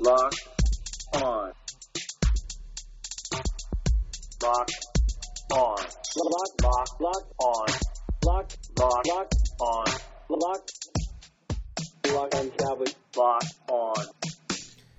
Lock on. Lock on. Lock, lock, lock on. Lock, lock, lock on. Lock, lock on Cowboys. Lock on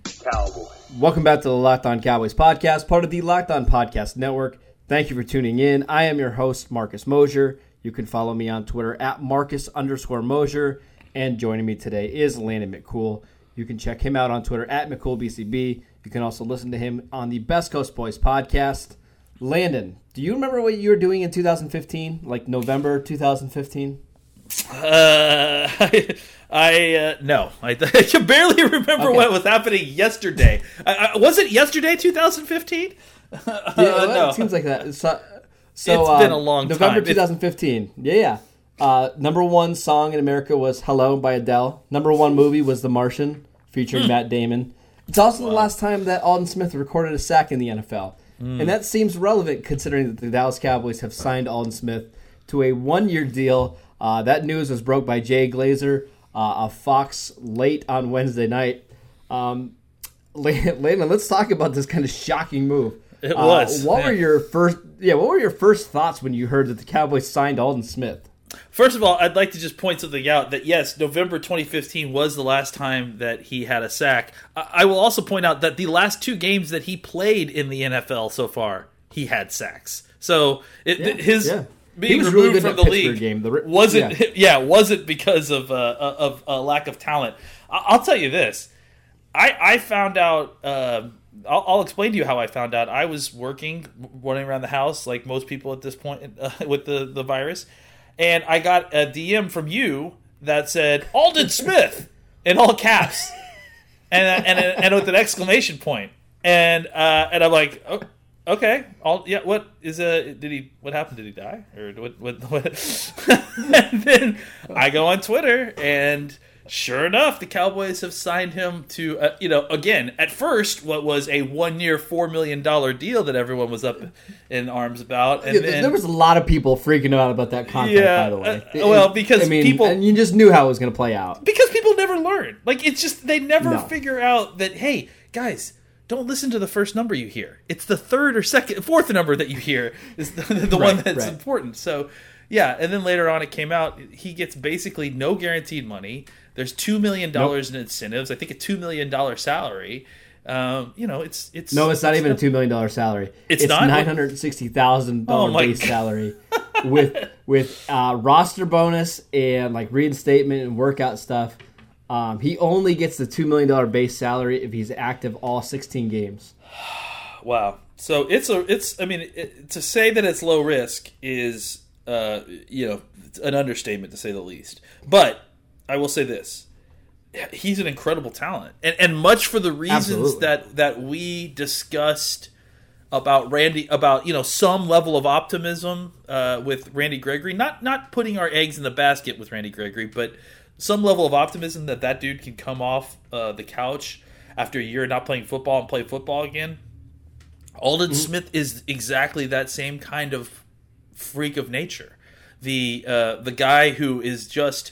Cowboys. Welcome back to the Locked On Cowboys podcast, part of the Locked On Podcast Network. Thank you for tuning in. I am your host, Marcus Mosher. You can follow me on Twitter at Marcus underscore Mosher. And joining me today is Landon McCool. You can check him out on Twitter at McCoolBCB. You can also listen to him on the Best Coast Boys podcast. Landon, do you remember what you were doing in 2015? Like November 2015? Uh, I, I uh, no, I, I can barely remember Okay. what was happening yesterday. I, was it yesterday, 2015? Yeah, Uh, well, no. it seems like that. So, so It's uh, been a long November time. It- 2015. Yeah, yeah. Uh, number one song in America was "Hello" by Adele. Number one movie was The Martian, featuring Hmm. Matt Damon. It's also the last time that Aldon Smith recorded a sack in the NFL, Hmm. and that seems relevant considering that the Dallas Cowboys have signed Aldon Smith to a one-year deal. Uh, that news was broke by Jay Glazer uh, of Fox late on Wednesday night. Um, Landon, let's talk about this kind of shocking move. It Uh, was, What were your first? Yeah, what were your first thoughts when you heard that the Cowboys signed Aldon Smith? First of all, I'd like to just point something out that yes, November 2015 was the last time that he had a sack. I, will also point out that the last two games that he played in the NFL so far, he had sacks. So it, Yeah, his yeah. He being was really removed good from the Pittsburgh league game. The wasn't yeah. yeah. wasn't because of uh, of a lack of talent. I, I'll tell you this. I, I found out. Uh, I'll, I'll explain to you how I found out. I was working, running around the house like most people at this point uh, with the the virus, and I got a DM from you that said Aldon Smith in all caps, and and and with an exclamation point, and uh, and I'm like. Oh, Okay. All yeah. What is uh? Did he? What happened? Did he die? Or what? What? what? and then I go on Twitter, and sure enough, the Cowboys have signed him to. Uh, you know, again, at first, what was a one-year, four million dollar deal that everyone was up in arms about, and Yeah, then there was a lot of people freaking out about that contract. Yeah, by the way. uh, well, because I mean, people- and you just knew how it was going to play out. because people never learn. Like it's just they never No. figure out that hey guys. Don't listen to the first number you hear. It's the third or second, fourth number that you hear is the, the one that's right. important. So, yeah, and then later on it came out he gets basically no guaranteed money. There's two million dollars in incentives. I think a two million dollar salary. Um, you know, it's it's No, it's not even a two million dollar salary. It's not? nine hundred sixty thousand Oh dollar base God. salary with with uh, roster bonus and like reinstatement and workout stuff. Um, he only gets the two million dollar base salary if he's active all sixteen games. Wow. So it's a it's I mean it, to say that it's low risk is uh you know an understatement to say the least. But I will say this. He's an incredible talent. And and much for the reasons Absolutely. that that we discussed about Randy about you know some level of optimism uh, with Randy Gregory not not putting our eggs in the basket with Randy Gregory but some level of optimism that that dude can come off uh, the couch after a year not playing football and play football again Aldon Smith is exactly that same kind of freak of nature. The uh, the guy who is just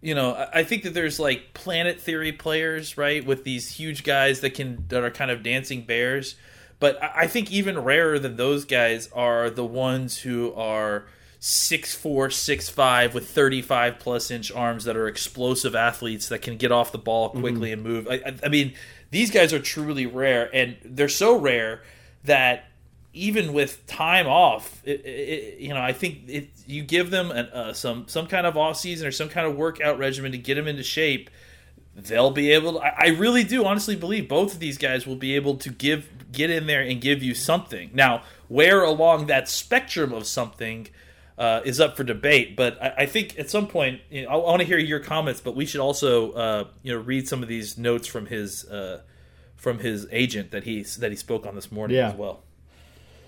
you know, I think that there's like planet theory players, right, with these huge guys that can that are kind of dancing bears. But I think even rarer than those guys are the ones who are six four, six five with thirty five plus inch arms that are explosive athletes that can get off the ball mm-hmm. quickly and move. I, I mean, these guys are truly rare, and they're so rare that even with time off, it, it, you know, I think it, you give them an, uh, some some kind of off season or some kind of workout regimen to get them into shape. They'll be able. To, I, I really do honestly believe both of these guys will be able to give get in there and give you something. Now, where along that spectrum of something uh, is up for debate, but I, I think at some point, you know, I, want to hear your comments. But we should also, uh, you know, read some of these notes from his uh, from his agent that he that he spoke on this morning Yeah. as well.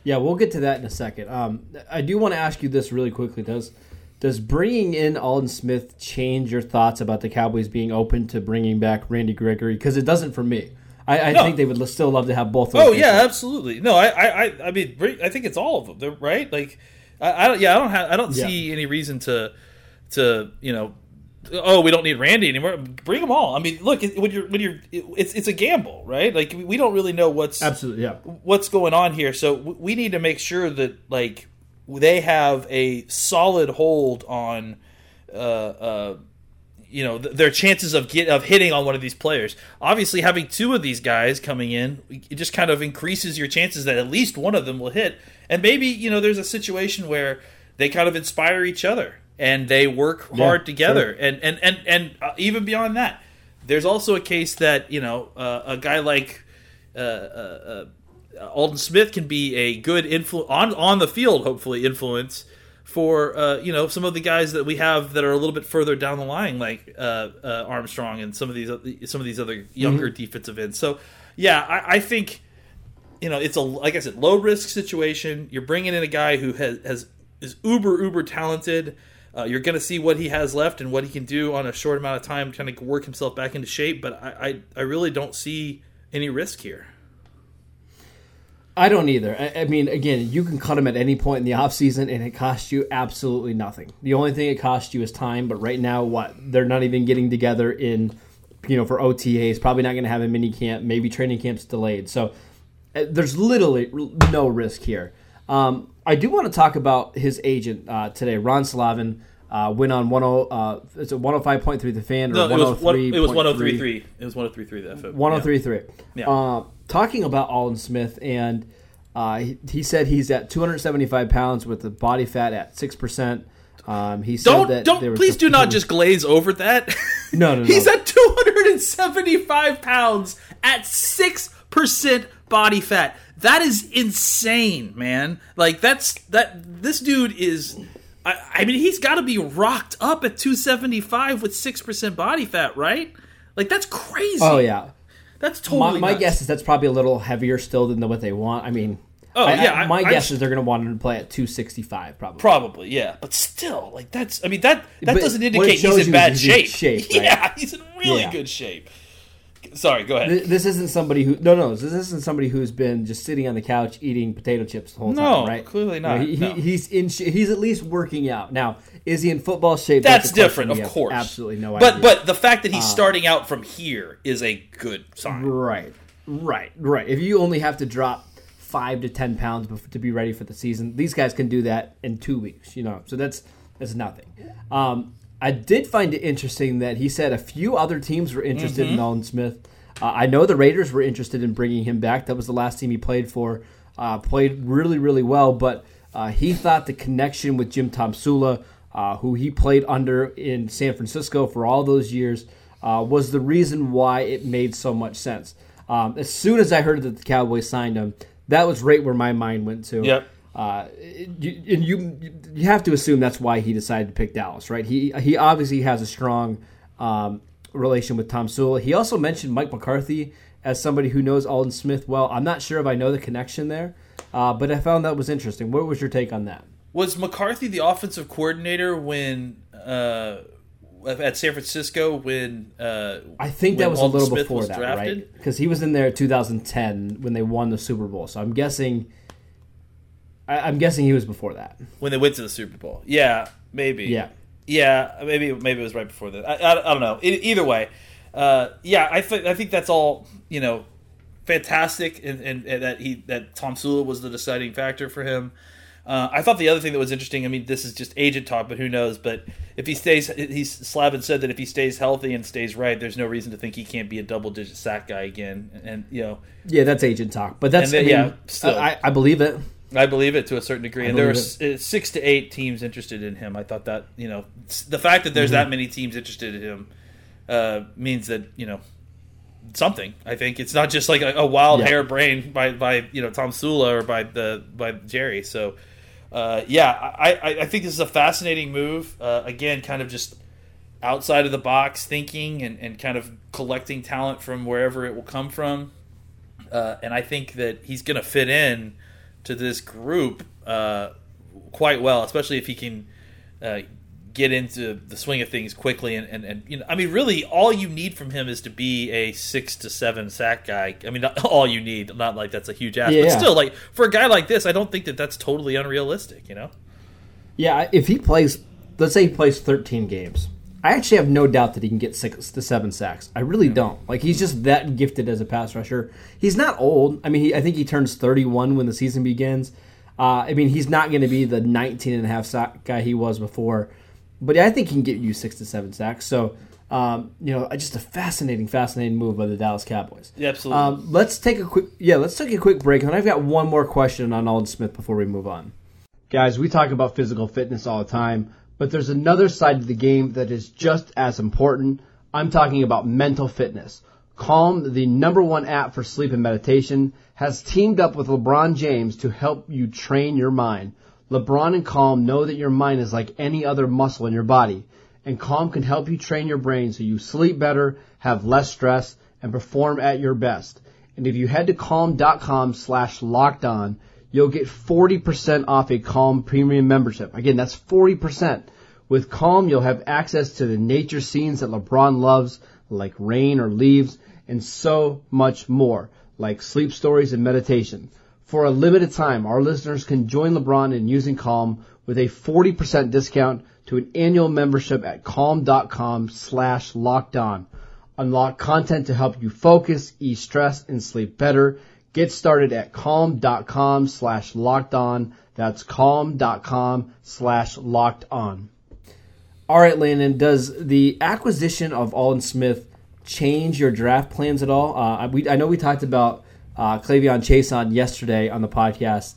Yeah, we'll get to that in a second. Um, I do want to ask you this really quickly. Does does bringing in Aldon Smith change your thoughts about the Cowboys being open to bringing back Randy Gregory? Because it doesn't for me. I, I No. think they would still love to have both. Oh yeah, absolutely. No, I, I, I- I mean, I think it's all of them. They're right. Like, I, I don't. Yeah, I don't have. I don't Yeah. see any reason to, to you know, oh, we don't need Randy anymore. Bring them all. I mean, look, when you're when you're, it's it's a gamble, right? Like we don't really know what's Absolutely, yeah. what's going on here. So we need to make sure that like they have a solid hold on, uh, uh, you know, th- their chances of get of hitting on one of these players. Obviously, having two of these guys coming in, it just kind of increases your chances that at least one of them will hit. And maybe you know, there's a situation where they kind of inspire each other and they work Yeah, hard together. sure. And and and and uh, even beyond that, there's also a case that you know uh, a guy like. Uh, uh, uh, Aldon Smith can be a good influence on on the field, hopefully influence for uh, you know some of the guys that we have that are a little bit further down the line, like uh, uh, Armstrong and some of these some of these other younger defensive ends. So yeah, I, I think you know it's a like I said, low risk situation. You're bringing in a guy who has, has is uber uber talented. Uh, you're going to see what he has left and what he can do on a short amount of time, trying to work himself back into shape. But I, I, I really don't see any risk here. I don't either. I, I mean, again, you can cut him at any point in the offseason and it costs you absolutely nothing. The only thing it costs you is time, but right now, what? They're not even getting together in, you know, for OTAs, probably not going to have a mini camp, maybe training camp's delayed. So uh, there's literally no risk here. Um, I do want to talk about his agent uh, today, Ron Slavin. Uh, went on 10, uh, is it 105.3 the fan or No, it was one, it was 103.3? 1033. It was 1033 the FM. 1033. Yeah. Uh, talking about Aldon Smith, and uh, he, he said he's at 275 pounds with the body fat at 6%. Um, he said Don't that don't please a- do not just glaze over that. No, no, no. He's at 275 pounds at 6% body fat. That is insane, man. Like that's that this dude is I, I mean he's got to be rocked up at 275 with 6% body fat, right? Like that's crazy. Oh, yeah. That's My, totally my nuts. guess is that's probably a little heavier still than what they want. I mean, Oh, I- yeah, I- my I- guess is they're going to want him to play at 265 probably. Probably, yeah, but still, like that's. I mean that that But doesn't indicate he's in bad is he's in shape. shape, right? Yeah, he's in really Yeah. good shape. Sorry, go ahead. Th- This isn't somebody who no no this isn't somebody who's been just sitting on the couch eating potato chips the whole No, time right clearly You know, not, he, no. he's in sh- he's at least working out now is he in football shape That's a question different, we of have course. absolutely no but idea but the fact that he's starting out from here is a good sign. right right right if you only have to drop five to ten pounds bef- to be ready for the season these guys can do that in two weeks you know so that's that's nothing um, I did find it interesting that he said a few other teams were interested Mm-hmm. in Aldon Smith. Uh, I know the Raiders were interested in bringing him back. That was the last team he played for. Uh, played really, really well, but uh, he thought the connection with Jim Tomsula, uh, who he played under in San Francisco for all those years, uh, was the reason why it made so much sense. Um, as soon as I heard that the Cowboys signed him, that was right where my mind went to. Yep. Uh, you, and you you have to assume that's why he decided to pick Dallas, right? He he obviously has a strong um, relation with Tomsula. He also mentioned Mike McCarthy as somebody who knows Aldon Smith well. I'm not sure if I know the connection there, uh, but I found that was interesting. What was your take on that? Was McCarthy the offensive coordinator when uh, at San Francisco when uh, I think that when was a little Smith before that, drafted? right? Because he was in there in 2010 when they won the Super Bowl. So I'm guessing. I, I'm guessing he was before that. when they went to the Super Bowl? Yeah, maybe. Yeah. Yeah, maybe maybe it was right before that. I, I, I don't know. E- either way, uh, yeah, I think I think that's all you know, fantastic, and, and, and that he that Tomsula was the deciding factor for him. Uh, I thought the other thing that was interesting. I mean, this is just agent talk, but who knows? But if he stays, he's Slavin said that if he stays healthy and stays right, there's no reason to think he can't be a double digit sack guy again. And you know, Yeah, that's agent talk, but that's then- I mean, yeah, still. I, I believe it. I believe it to a certain degree, and there were uh, six to eight teams interested in him. I thought that you know the fact that there's that Mm-hmm. many teams interested in him uh, means that you know something. I think it's not just like a, a wild Yeah. harebrained by by you know Tomsula or by the by Jerry. So uh, yeah, I, I I think this is a fascinating move. Uh, again, kind of just outside of the box thinking and, and kind of collecting talent from wherever it will come from. Uh, and I think that he's going to fit in to this group uh, quite well, especially if he can uh, get into the swing of things quickly. And, and, and you know, I mean, really, all you need from him is to be a six to seven sack guy. I mean, not all you need, not like that's a huge ask, Yeah. but still, like for a guy like this, I don't think that that's totally unrealistic. You know? Yeah, if he plays, let's say he plays 13 games, I actually have no doubt that he can get six to seven sacks. I really don't. Like he's just that gifted as a pass rusher. He's not old. I mean, he, I think he turns 31 when the season begins. Uh, I mean, he's not going to be the 19 and a half sack guy he was before, but I think he can get you six to seven sacks. So, um, you know, just a fascinating, fascinating move by the Dallas Cowboys. Yeah, absolutely. Um, let's take a quick, yeah, let's take a quick break, and I've got one more question on Aldon Smith before we move on. Guys, we talk about physical fitness all the time, but there's another side of the game that is just as important. I'm talking about mental fitness. Calm, the number one app for sleep and meditation, has teamed up with LeBron James to help you train your mind. LeBron and Calm know that your mind is like any other muscle in your body, and Calm can help you train your brain so you sleep better, have less stress, and perform at your best. And if you head to calm.com slash locked on, you'll get 40% off a Calm premium membership. Again, that's 40%. With Calm, you'll have access to the nature scenes that LeBron loves, like rain or leaves, and so much more, like sleep stories and meditation. For a limited time, our listeners can join LeBron in using Calm with a 40% discount to an annual membership at calm.com slash locked on. Unlock content to help you focus, ease stress, and sleep better. Get started at calm.com slash locked on. That's calm.com slash locked on. All right, Landon, does the acquisition of Aldon Smith change your draft plans at all? Uh, we, I know we talked about uh, Chaisson yesterday on the podcast.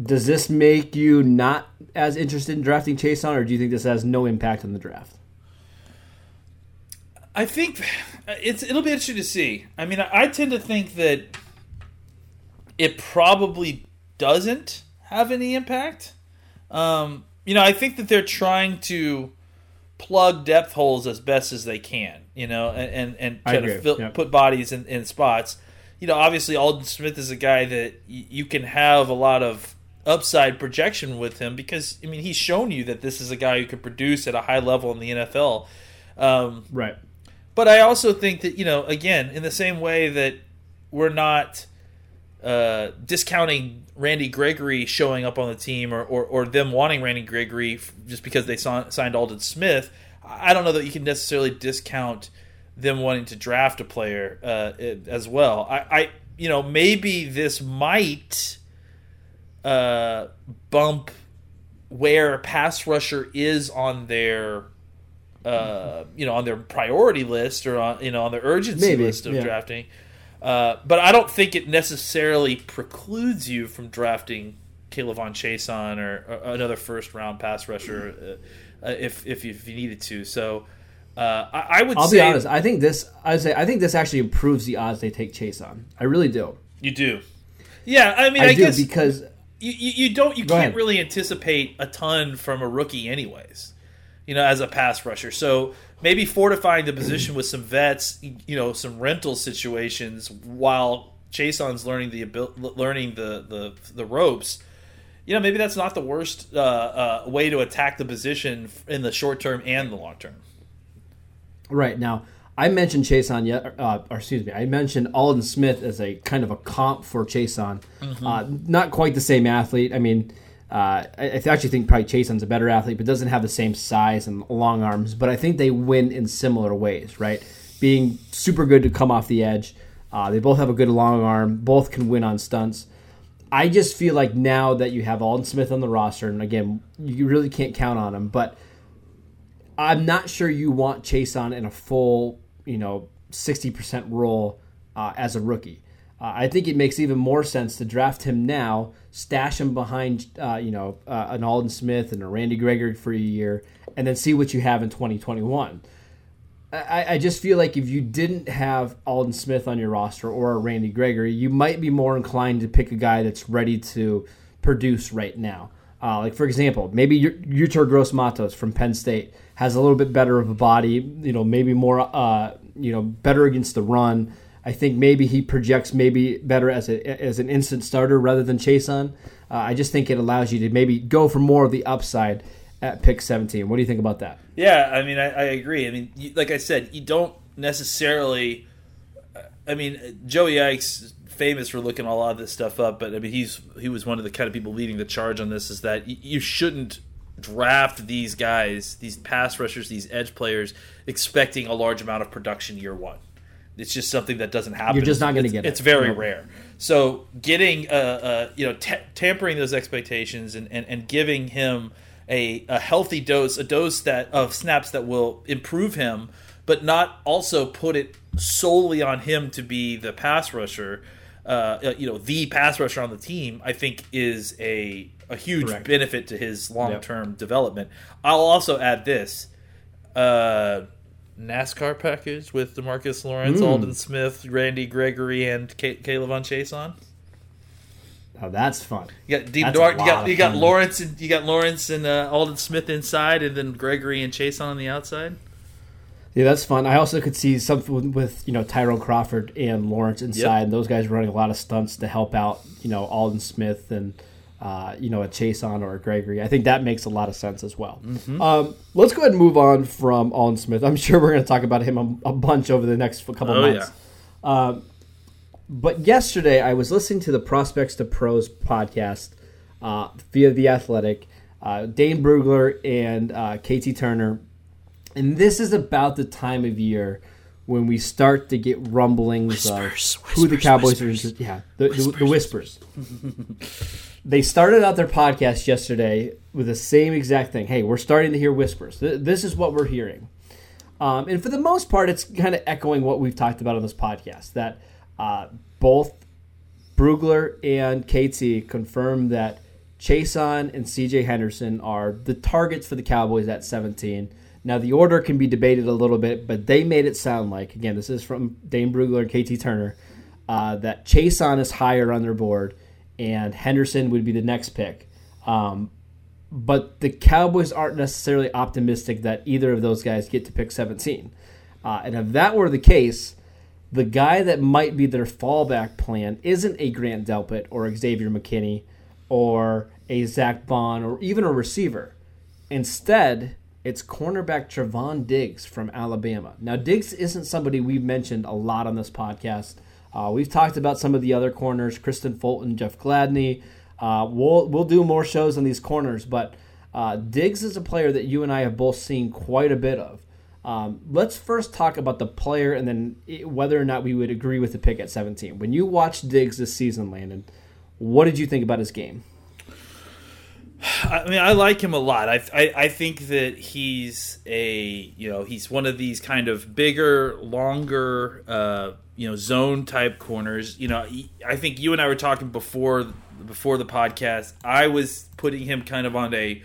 Does this make you not as interested in drafting Chaisson, or do you think this has no impact on the draft? I think it's it'll be interesting to see. I mean, I tend to think that it probably doesn't have any impact. Um, you know, I think that they're trying to plug depth holes as best as they can. You know, and and, and kind of fill, yep. put bodies in, in spots. You know, obviously Aldon Smith is a guy that y- you can have a lot of upside projection with him because I mean he's shown you that this is a guy who can produce at a high level in the NFL. Um, right. But I also think that you know, again, in the same way that we're not uh, discounting Randy Gregory showing up on the team or, or, or them wanting Randy Gregory just because they saw, signed Aldon Smith, I don't know that you can necessarily discount them wanting to draft a player uh, as well. I, I, you know, maybe this might uh, bump where pass rusher is on their, uh, you know, on their priority list or on you know on their urgency maybe, list of yeah. drafting. Uh, but I don't think it necessarily precludes you from drafting K'Lavon Chaisson or, or another first round pass rusher uh, uh if, if you, if you needed to. So uh, I, I, would. I'll say, be honest. I think this. I would say. I think this actually improves the odds they take Chaisson. I really do. You do. Yeah, I mean, I, I do guess because you, you, you don't you can't ahead. really anticipate a ton from a rookie, anyways. You know, as a pass rusher, so maybe fortifying the position with some vets, you know, some rental situations while Chaisson's learning the learning the the the ropes. You know, maybe that's not the worst uh, uh, way to attack the position in the short term and the long term. Right now, I mentioned Chaisson yet, uh, or excuse me, I mentioned Aldon Smith as a kind of a comp for Chaisson. Mm-hmm. Uh, not quite the same athlete. I mean, uh, I, actually think probably Chaisson's a better athlete, but doesn't have the same size and long arms. But I think they win in similar ways, right? Being super good to come off the edge. Uh, they both have a good long arm. Both can win on stunts. I just feel like now that you have Aldon Smith on the roster, and again, you really can't count on him, but I'm not sure you want Chaisson in a full, you know, 60% role uh, as a rookie. Uh, I think it makes even more sense to draft him now, stash him behind, uh, you know, uh, an Aldon Smith and a Randy Gregory for a year, and then see what you have in 2021. I, I just feel like if you didn't have Aldon Smith on your roster or a Randy Gregory, you might be more inclined to pick a guy that's ready to produce right now. Uh, like for example, maybe Yetur Gross Matos from Penn State has a little bit better of a body, you know, maybe more, uh, you know, better against the run I think maybe he projects maybe better as a as an instant starter rather than Chaisson. Uh, I just think it allows you to maybe go for more of the upside at pick 17. What do you think about that? Yeah, I mean, I, I agree. I mean, you, like I said, you don't necessarily. I mean, Joey Ickes famous for looking a lot of this stuff up, but I mean, he's he was one of the kind of people leading the charge on this. Is that you shouldn't draft these guys, these pass rushers, these edge players, expecting a large amount of production year one. It's just something that doesn't happen. You're just not gonna It's- get it. It's very No. rare. So getting, uh, uh, you know, ta tampering those expectations and, and, and giving him a, a healthy dose, a dose that of snaps that will improve him, but not also put it solely on him to be the pass rusher. Uh, uh, you know, the pass rusher on the team, I think, is a a huge Correct. benefit to his long term development. I'll also add this. Uh, NASCAR package with Demarcus Lawrence, Aldon Smith, Randy Gregory, and K- K'Lavon Chaisson. Oh, that's fun. You got Deep That's a you got you got fun. Lawrence and you got Lawrence and uh, Aldon Smith inside, and then Gregory and Chaisson the outside. Yeah, that's fun. I also could see something with you know Tyrone Crawford and Lawrence inside. And those guys running a lot of stunts to help out you know Alden Smith and uh, you know a Chaisson or a Gregory. I think that makes a lot of sense as well. Mm-hmm. Um, let's go ahead and move on from Aldon Smith. I'm sure we're going to talk about him a, a bunch over the next couple Oh, months. Um, but yesterday I was listening to the Prospects to Pros podcast uh, via the Athletic. Uh, Dane Brugler and uh, KT Turner and this is about the time of year when we start to get rumblings Whispers, of who the Cowboys whispers. are. Yeah, the, the, the whispers. they started out their podcast yesterday with the same exact thing. Hey, we're starting to hear whispers. This is what we're hearing. Um, and for the most part, it's kind of echoing what we've talked about on this podcast that uh, both Brugler and KT confirmed that Chaisson and CJ Henderson are the targets for the Cowboys at 17. Now, the order can be debated a little bit, but they made it sound like, again, this is from Dane Brugler and KT Turner, uh, that Chaisson is higher on their board and Henderson would be the next pick. Um, but the Cowboys aren't necessarily optimistic that either of those guys get to pick 17. Uh, and if that were the case, the guy that might be their fallback plan isn't a Grant Delpit or Xavier McKinney or a Zack Baun or even a receiver. Instead, it's cornerback Trevon Diggs from Alabama. Now, Diggs isn't somebody we've mentioned a lot on this podcast. Uh, we've talked about some of the other corners, Kristian Fulton, Jeff Gladney. Uh, we'll we'll do more shows on these corners, but uh, Diggs is a player that you and I have both seen quite a bit of. Um, let's first talk about the player and then i- whether or not we would agree with the pick at 17. When you watched Diggs this season, Landon, what did you think about his game? I mean, I like him a lot. I, I I think that he's a you know he's one of these kind of bigger, longer, uh, you know, zone type corners. You know, I think you and I were talking before before the podcast. I was putting him kind of on a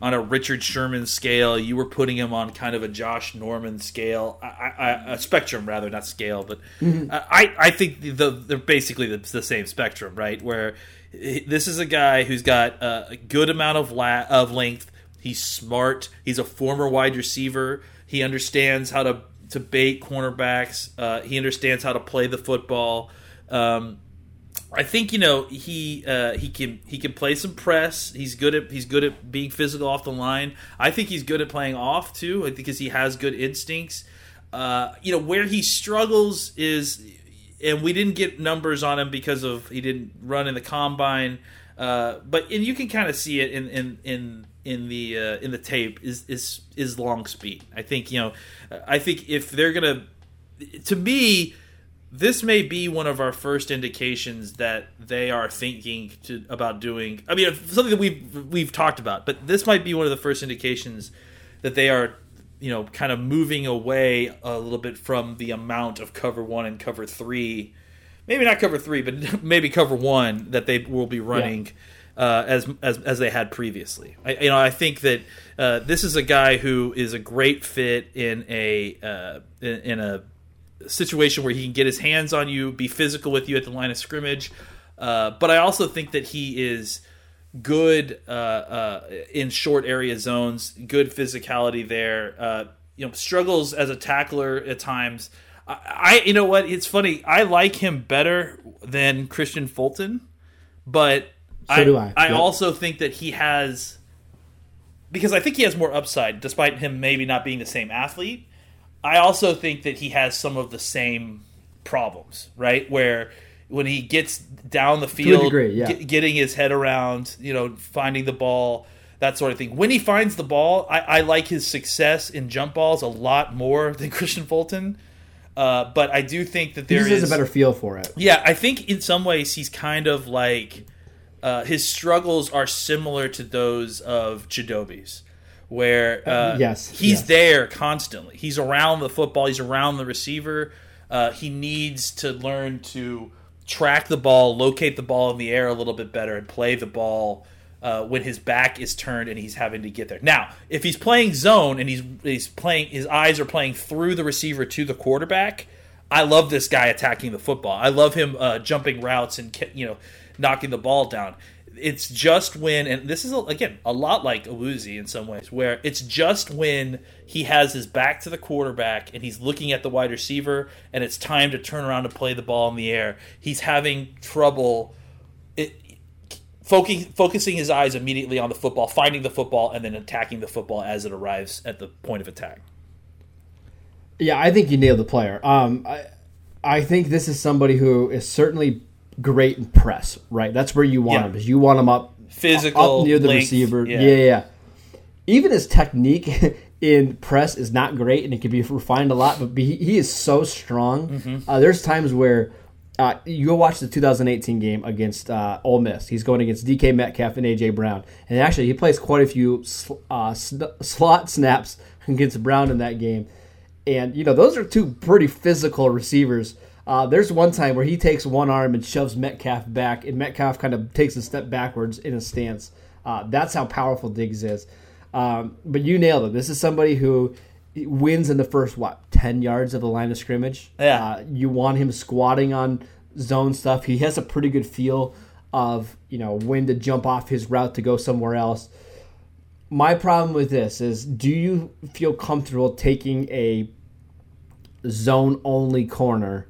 on a Richard Sherman scale. You were putting him on kind of a Josh Norman scale, I, I, a spectrum rather, not scale. But I, I think the, the, they're basically the, the same spectrum, right? Where this is a guy who's got a good amount of la- of length. He's smart. He's a former wide receiver. He understands how to to bait cornerbacks. Uh, he understands how to play the football. Um, I think you know he uh, he can he can play some press. He's good at he's good at being physical off the line. I think he's good at playing off too I think because he has good instincts. Uh, you know where he struggles is, and we didn't get numbers on him because of he didn't run in the combine. Uh, but and you can kind of see it in in in in the uh, in the tape is is is long speed. I think you know I think if they're gonna to me this may be one of our first indications that they are thinking to, about doing. I mean, something that we've we've talked about, but this might be one of the first indications that they are, you know, kind of moving away a little bit from the amount of cover one and cover three. Maybe not cover three, but maybe cover one that they will be running. Uh, as, as as they had previously, I, you know, I think that uh, this is a guy who is a great fit in a uh, in, in a situation where he can get his hands on you, be physical with you at the line of scrimmage. Uh, but I also think that he is good uh, uh, in short area zones, good physicality there. Uh, you know, struggles as a tackler at times. I, I, you know what? It's funny. I like him better than Kristian Fulton, but So do I. I Yep. also think that he has because I think he has more upside, despite him maybe not being the same athlete. I also think that he has some of the same problems, right? Where when he gets down the field, degree, yeah. get- getting his head around, you know, finding the ball, that sort of thing. When he finds the ball, I, I like his success in jump balls a lot more than Kristian Fulton. Uh, but I do think that there is. He there just has a better feel for it. yeah, I think in some ways he's kind of like uh, his struggles are similar to those of Chidobe's, where uh, yes, he's yes. there constantly. He's around the football. He's around the receiver. Uh, he needs to learn to track the ball, locate the ball in the air a little bit better, and play the ball. Uh, when his back is turned and he's having to get there. Now, if he's playing zone and he's he's playing, his eyes are playing through the receiver to the quarterback. I love this guy attacking the football. I love him uh, jumping routes and you know knocking the ball down. It's just when, and this is again a lot like Awuzie in some ways, where it's just when he has his back to the quarterback and he's looking at the wide receiver, and it's time to turn around to play the ball in the air. He's having trouble. Focusing his eyes immediately on the football, finding the football, and then attacking the football as it arrives at the point of attack. Yeah, I think you nailed the player. Um, I, I think this is somebody who is certainly great in press. Right, that's where you want Yeah. him. Because you want him up Physical, up near the length, receiver. yeah. Yeah. yeah, yeah. Even his technique in press is not great, and it can be refined a lot. But he, he is so strong. Mm-hmm. Uh, there's times where. Uh, you go watch the 2018 game against uh, Ole Miss. He's going against DK Metcalf and AJ Brown, and actually he plays quite a few sl- uh, sn- slot snaps against Brown in that game. And you know those are two pretty physical receivers. Uh, there's one time where he takes one arm and shoves Metcalf back, and Metcalf kind of takes a step backwards in a stance. Uh, that's how powerful Diggs is. Um, but you nailed it. This is somebody who wins in the first what ten yards of the line of scrimmage. Yeah. Uh, you want him squatting on zone stuff. He has a pretty good feel of you know when to jump off his route to go somewhere else. My problem with this is, do you feel comfortable taking a zone only corner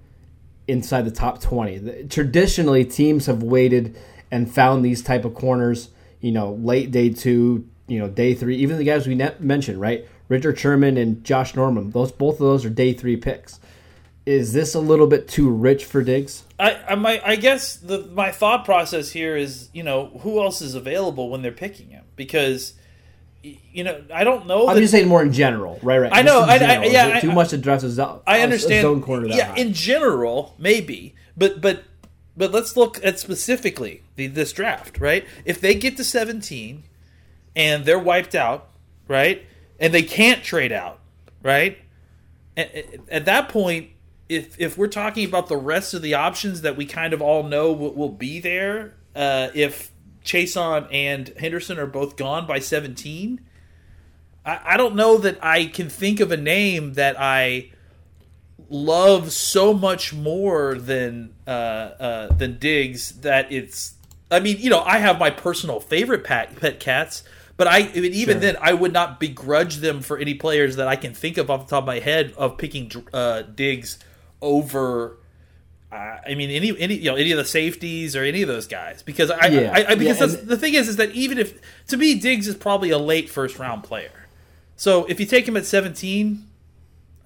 inside the top 20 traditionally teams have waited and found these type of corners you know late day two you know day three. Even the guys we mentioned right? Richard sherman and josh norman. Those both of those are day three picks. Is this a little bit too rich for diggs? I, I my I guess the my thought process here is you know who else is available when they're picking him? Because you know I don't know. i'm that- just saying more in general right right I know, I- I- yeah, it I- too much to draft a, zo- I understand. zone corner that yeah, high? in general, maybe, but but but let's look at specifically the, this draft, right? If they get to seventeen and they're wiped out, right, and they can't trade out, right, at, at- at that point. If, if we're talking about the rest of the options that we kind of all know will, will be there, uh, if Chaisson and Henderson are both gone by 17, I, I don't know that I can think of a name that I love so much more than uh, uh, than Diggs that it's. I mean, you know, I have my personal favorite pet, pet cats, but I I mean, even Sure. then, I would not begrudge them for any players that I can think of off the top of my head of picking uh, Diggs over. I mean, any any you know any of the safeties or any of those guys because I, Yeah. I, I because Yeah, the thing is is that even if to me Diggs is probably a late first round player, so if you take him at seventeen,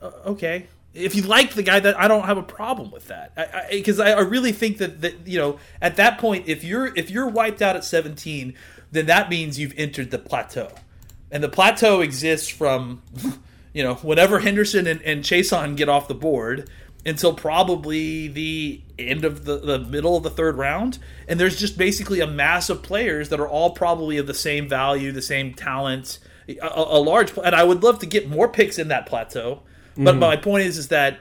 uh, okay. If you like the guy, that I don't have a problem with that, because I, I, I really think that that you know at that point, if you're if you're wiped out at 17, then that means you've entered the plateau, and the plateau exists from you know whenever Henderson and, and Chaisson get off the board until probably the end of the, the middle of the third round, and there's just basically a mass of players that are all probably of the same value, the same talent, a, a large. And I would love to get more picks in that plateau. But mm-hmm. my point is, is that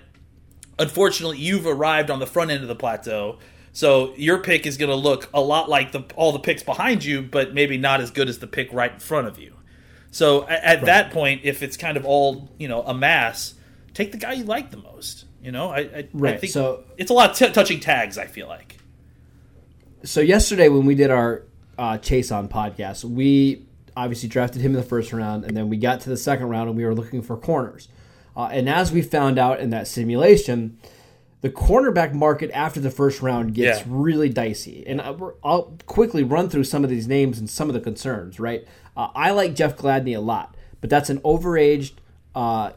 unfortunately you've arrived on the front end of the plateau. So your pick is going to look a lot like the all the picks behind you, but maybe not as good as the pick right in front of you. So at, at that point, if it's kind of all you know a mass, take the guy you like the most. You know, I, I, I Right, think so- it's a lot of t- touching tags. I feel like. so yesterday when we did our uh, Chaisson podcast, we obviously drafted him in the first round, and then we got to the second round and we were looking for corners. Uh, and as we found out in that simulation, the cornerback market after the first round gets Yeah. really dicey. And I, I'll quickly run through some of these names and some of the concerns. Right, uh, I like Jeff Gladney a lot, but that's an overaged. Uh,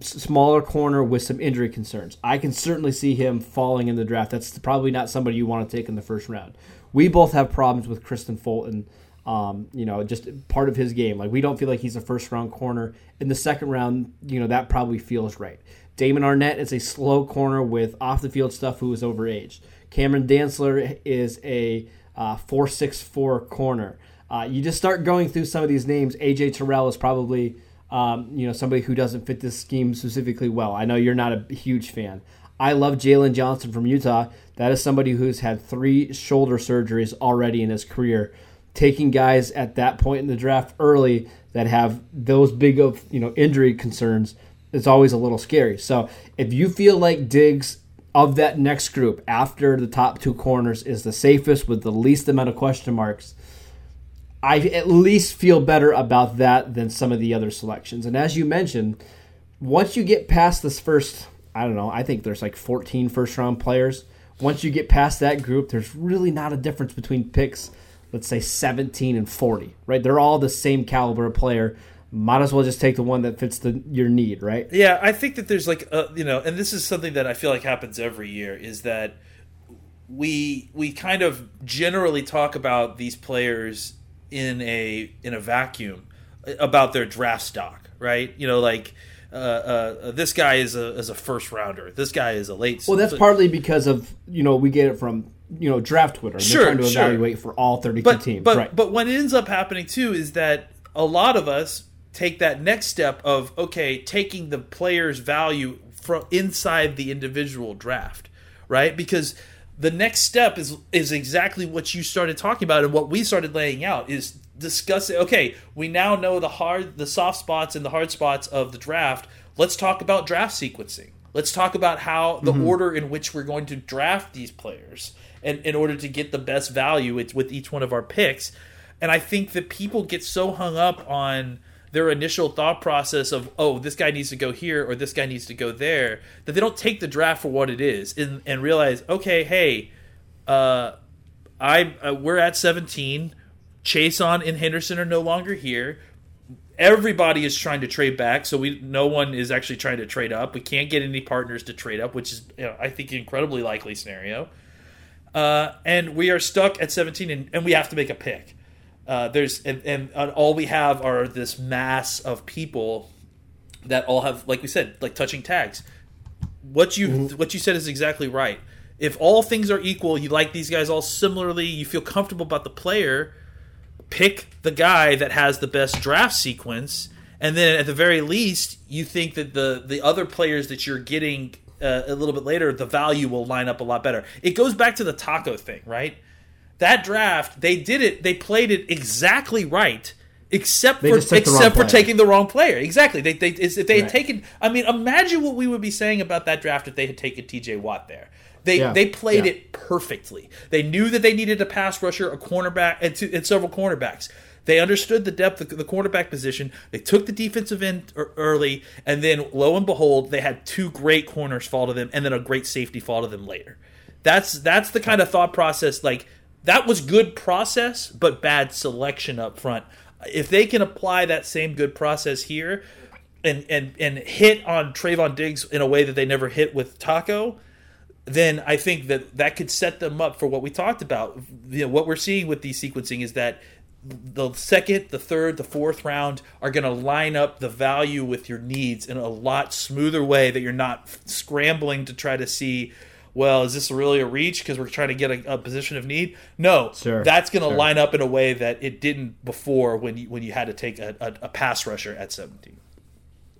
smaller corner with some injury concerns. I can certainly see him falling in the draft. That's probably not somebody you want to take in the first round. We both have problems with Kristian Fulton. Um, you know, just part of his game. Like we don't feel like he's a first round corner. In the second round, you know, that probably feels right. Damon Arnette is a slow corner with off the field stuff who is overaged. Cameron Dantzler is a uh, 4'6'4 corner. Uh, you just start going through some of these names. AJ Terrell is probably um, you know somebody who doesn't fit this scheme specifically well. I know you're not a huge fan. I love Jaylon Johnson from Utah. That is somebody who's had three shoulder surgeries already in his career. Taking guys at that point in the draft early that have those big of you know injury concerns is always a little scary. So if you feel like Diggs of that next group after the top two corners is the safest with the least amount of question marks, I at least feel better about that than some of the other selections. And as you mentioned, once you get past this first, I don't know, I think there's like 14 first round players. Once you get past that group, there's really not a difference between picks, let's say 17 and 40, right? They're all the same caliber of player. Might as well just take the one that fits the your need, right? Yeah, I think that there's like a, you know, and this is something that I feel like happens every year is that we we kind of generally talk about these players in a in a vacuum about their draft stock, right? You know, like uh, uh, this guy is a is a first rounder. This guy is a late. Well, that's partly because of you know we get it from you know draft Twitter. Sure, They're trying to sure. evaluate for all 32 teams, But right? but what ends up happening too is that a lot of us take that next step of okay, taking the player's value from inside the individual draft, right? Because the next step is is exactly what you started talking about and what we started laying out is discussing okay, we now know the hard the soft spots and the hard spots of the draft. Let's talk about draft sequencing. Let's talk about how the mm-hmm. order in which we're going to draft these players and in order to get the best value it's with each one of our picks. And I think that people get so hung up on their initial thought process of oh this guy needs to go here or this guy needs to go there that they don't take the draft for what it is and, and realize okay hey uh, I uh, we're at 17 Chaisson and Henderson are no longer here. Everybody is trying to trade back so we no one is actually trying to trade up. We can't get any partners to trade up which is you know, I think incredibly likely scenario. Uh, and we are stuck at 17 and, and we have to make a pick uh, there's and, and, and all we have are this mass of people that all have like we said like touching tags. What you what you said is exactly right. If all things are equal you like these guys all similarly you feel comfortable about the player pick the guy that has the best draft sequence and then at the very least you think that the the other players that you're getting uh, a little bit later the value will line up a lot better. It goes back to the taco thing right that draft they did it they played it exactly right except They for just took the wrong except for player. taking the wrong player exactly they, they if they had taken i mean imagine what we would be saying about that draft if they had taken tj watt there they Yeah. they played Yeah. it perfectly they knew that they needed a pass rusher a cornerback and, two, and several cornerbacks they understood the depth of the cornerback position. They took the defensive end early, and then lo and behold, they had two great corners fall to them, and then a great safety fall to them later. That's that's the kind of thought process. Like that was good process, but bad selection up front. If they can apply that same good process here, and and and hit on Trevon Diggs in a way that they never hit with Taco, then I think that that could set them up for what we talked about. You know, what we're seeing with these sequencing is that the second, the third, the fourth round are going to line up the value with your needs in a lot smoother way that you're not scrambling to try to see. Well, is this really a reach because we're trying to get a, a position of need? No, Sure, that's going to sure. line up in a way that it didn't before when you when you had to take a, a, a pass rusher at 17.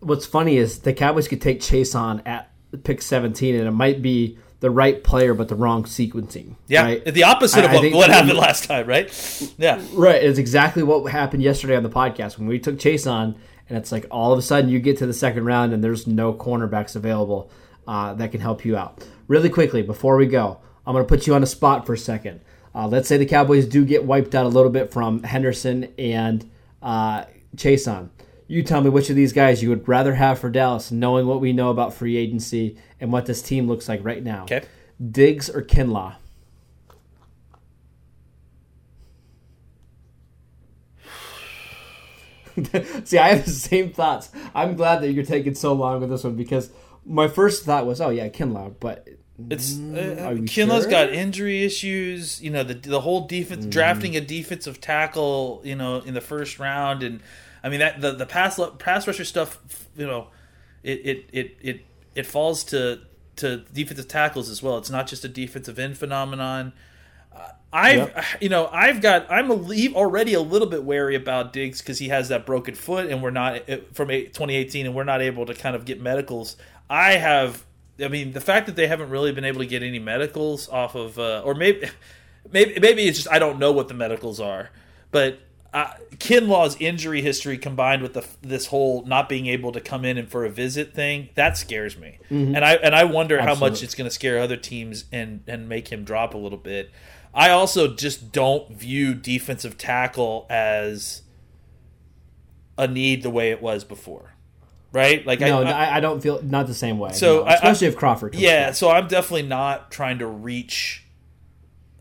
What's funny is the Cowboys could take Chaisson at pick 17, and it might be the right player but the wrong sequencing. Yeah, right? the opposite of I what, think- what happened last time, right? Yeah, Right, it's exactly what happened yesterday on the podcast when we took Chaisson, and it's like all of a sudden you get to the second round and there's no cornerbacks available uh, that can help you out. Really quickly before we go, I'm going to put you on the spot for a second. Uh, let's say the Cowboys do get wiped out a little bit from Henderson and uh, Chaisson. You tell me which of these guys you would rather have for Dallas, knowing what we know about free agency and what this team looks like right now. Okay. Diggs or Kinlaw? See, I have the same thoughts. I'm glad that you're taking so long with this one because my first thought was, oh yeah, Kinlaw, but It's Mm, uh, Kinlaw's sure? got injury issues. You know the the whole defense Mm-hmm. drafting a defensive tackle. You know in the first round, and I mean that the the pass pass rusher stuff. You know, it it it it, it falls to to defensive tackles as well. It's not just a defensive end phenomenon. Uh, I've you know I've got I'm a, already a little bit wary about Diggs because he has that broken foot and we're not uh, from 2018 and we're not able to kind of get medicals. I have I mean the fact that they haven't really been able to get any medicals off of uh, or maybe maybe maybe it's just I don't know what the medicals are, but. Uh, Kinlaw's injury history combined with the, this whole not being able to come in and for a visit thing that scares me, and I and I wonder how much it's going to scare other teams and and make him drop a little bit. I also just don't view defensive tackle as a need the way it was before, right? Like no, I, I, I, don't feel not the same way. So no, I- I- especially if Crawford. Comes yeah, back. so I'm definitely not trying to reach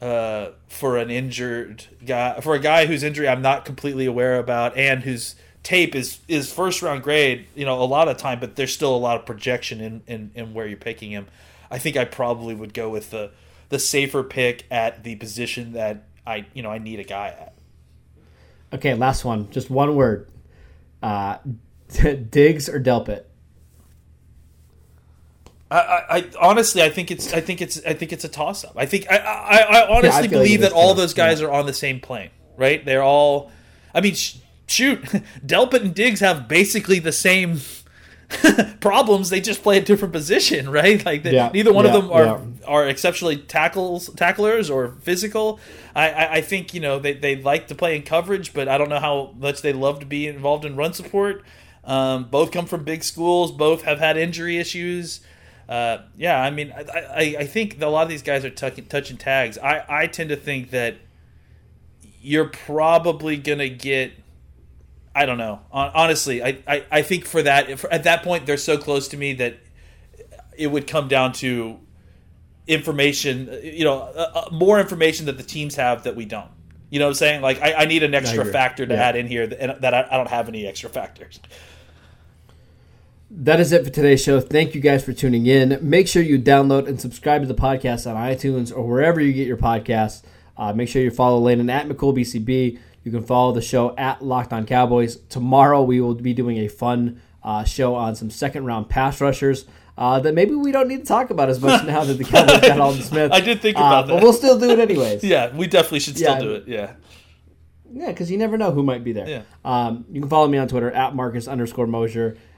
uh, for an injured guy for a guy whose injury I'm not completely aware about and whose tape is is first round grade. You know, a lot of time, but there's still a lot of projection in in, in where you're picking him. I think I probably would go with the the safer pick at the position that I you know I need a guy at. Okay, last one. Just one word. Uh, Diggs or Delpit. I, I, I honestly, I think it's, I think it's, I think it's a toss up. I think, I, I, I honestly like believe is that all those guys yeah. are on the same plane, right? They're all, I mean, sh- shoot, Delpit and Diggs have basically the same problems. They just play a different position, right? Like they, Yeah, neither one yeah, of them are yeah. are exceptionally tackles tacklers or physical. I, I, I think you know they, they like to play in coverage, but I don't know how much they love to be involved in run support. Um, both come from big schools. Both have had injury issues. Uh, yeah, I mean, I, I, I think a lot of these guys are tucking, touching tags. I, I tend to think that you're probably gonna get. I don't know. Honestly, I, I, I think for that at that point they're so close to me that it would come down to information. You know, uh, uh, more information that the teams have that we don't. You know what I'm saying? Like I, I need an extra factor to Yeah. add in here that, that I, I don't have any extra factors. That is it for today's show. Thank you guys for tuning in. Make sure you download and subscribe to the podcast on iTunes or wherever you get your podcasts. Uh, make sure you follow Landon at McCoolBCB. You can follow the show at Locked On Cowboys. Tomorrow we will be doing a fun uh, show on some second round pass rushers uh, that maybe we don't need to talk about as much now that the Cowboys got Aldon Smith. I did think Uh, about but that. we'll still do it anyways. Yeah, we definitely should still Yeah. do it. Yeah. Yeah, because you never know who might be there. Yeah. Um, you can follow me on Twitter at Marcus underscore Mosher,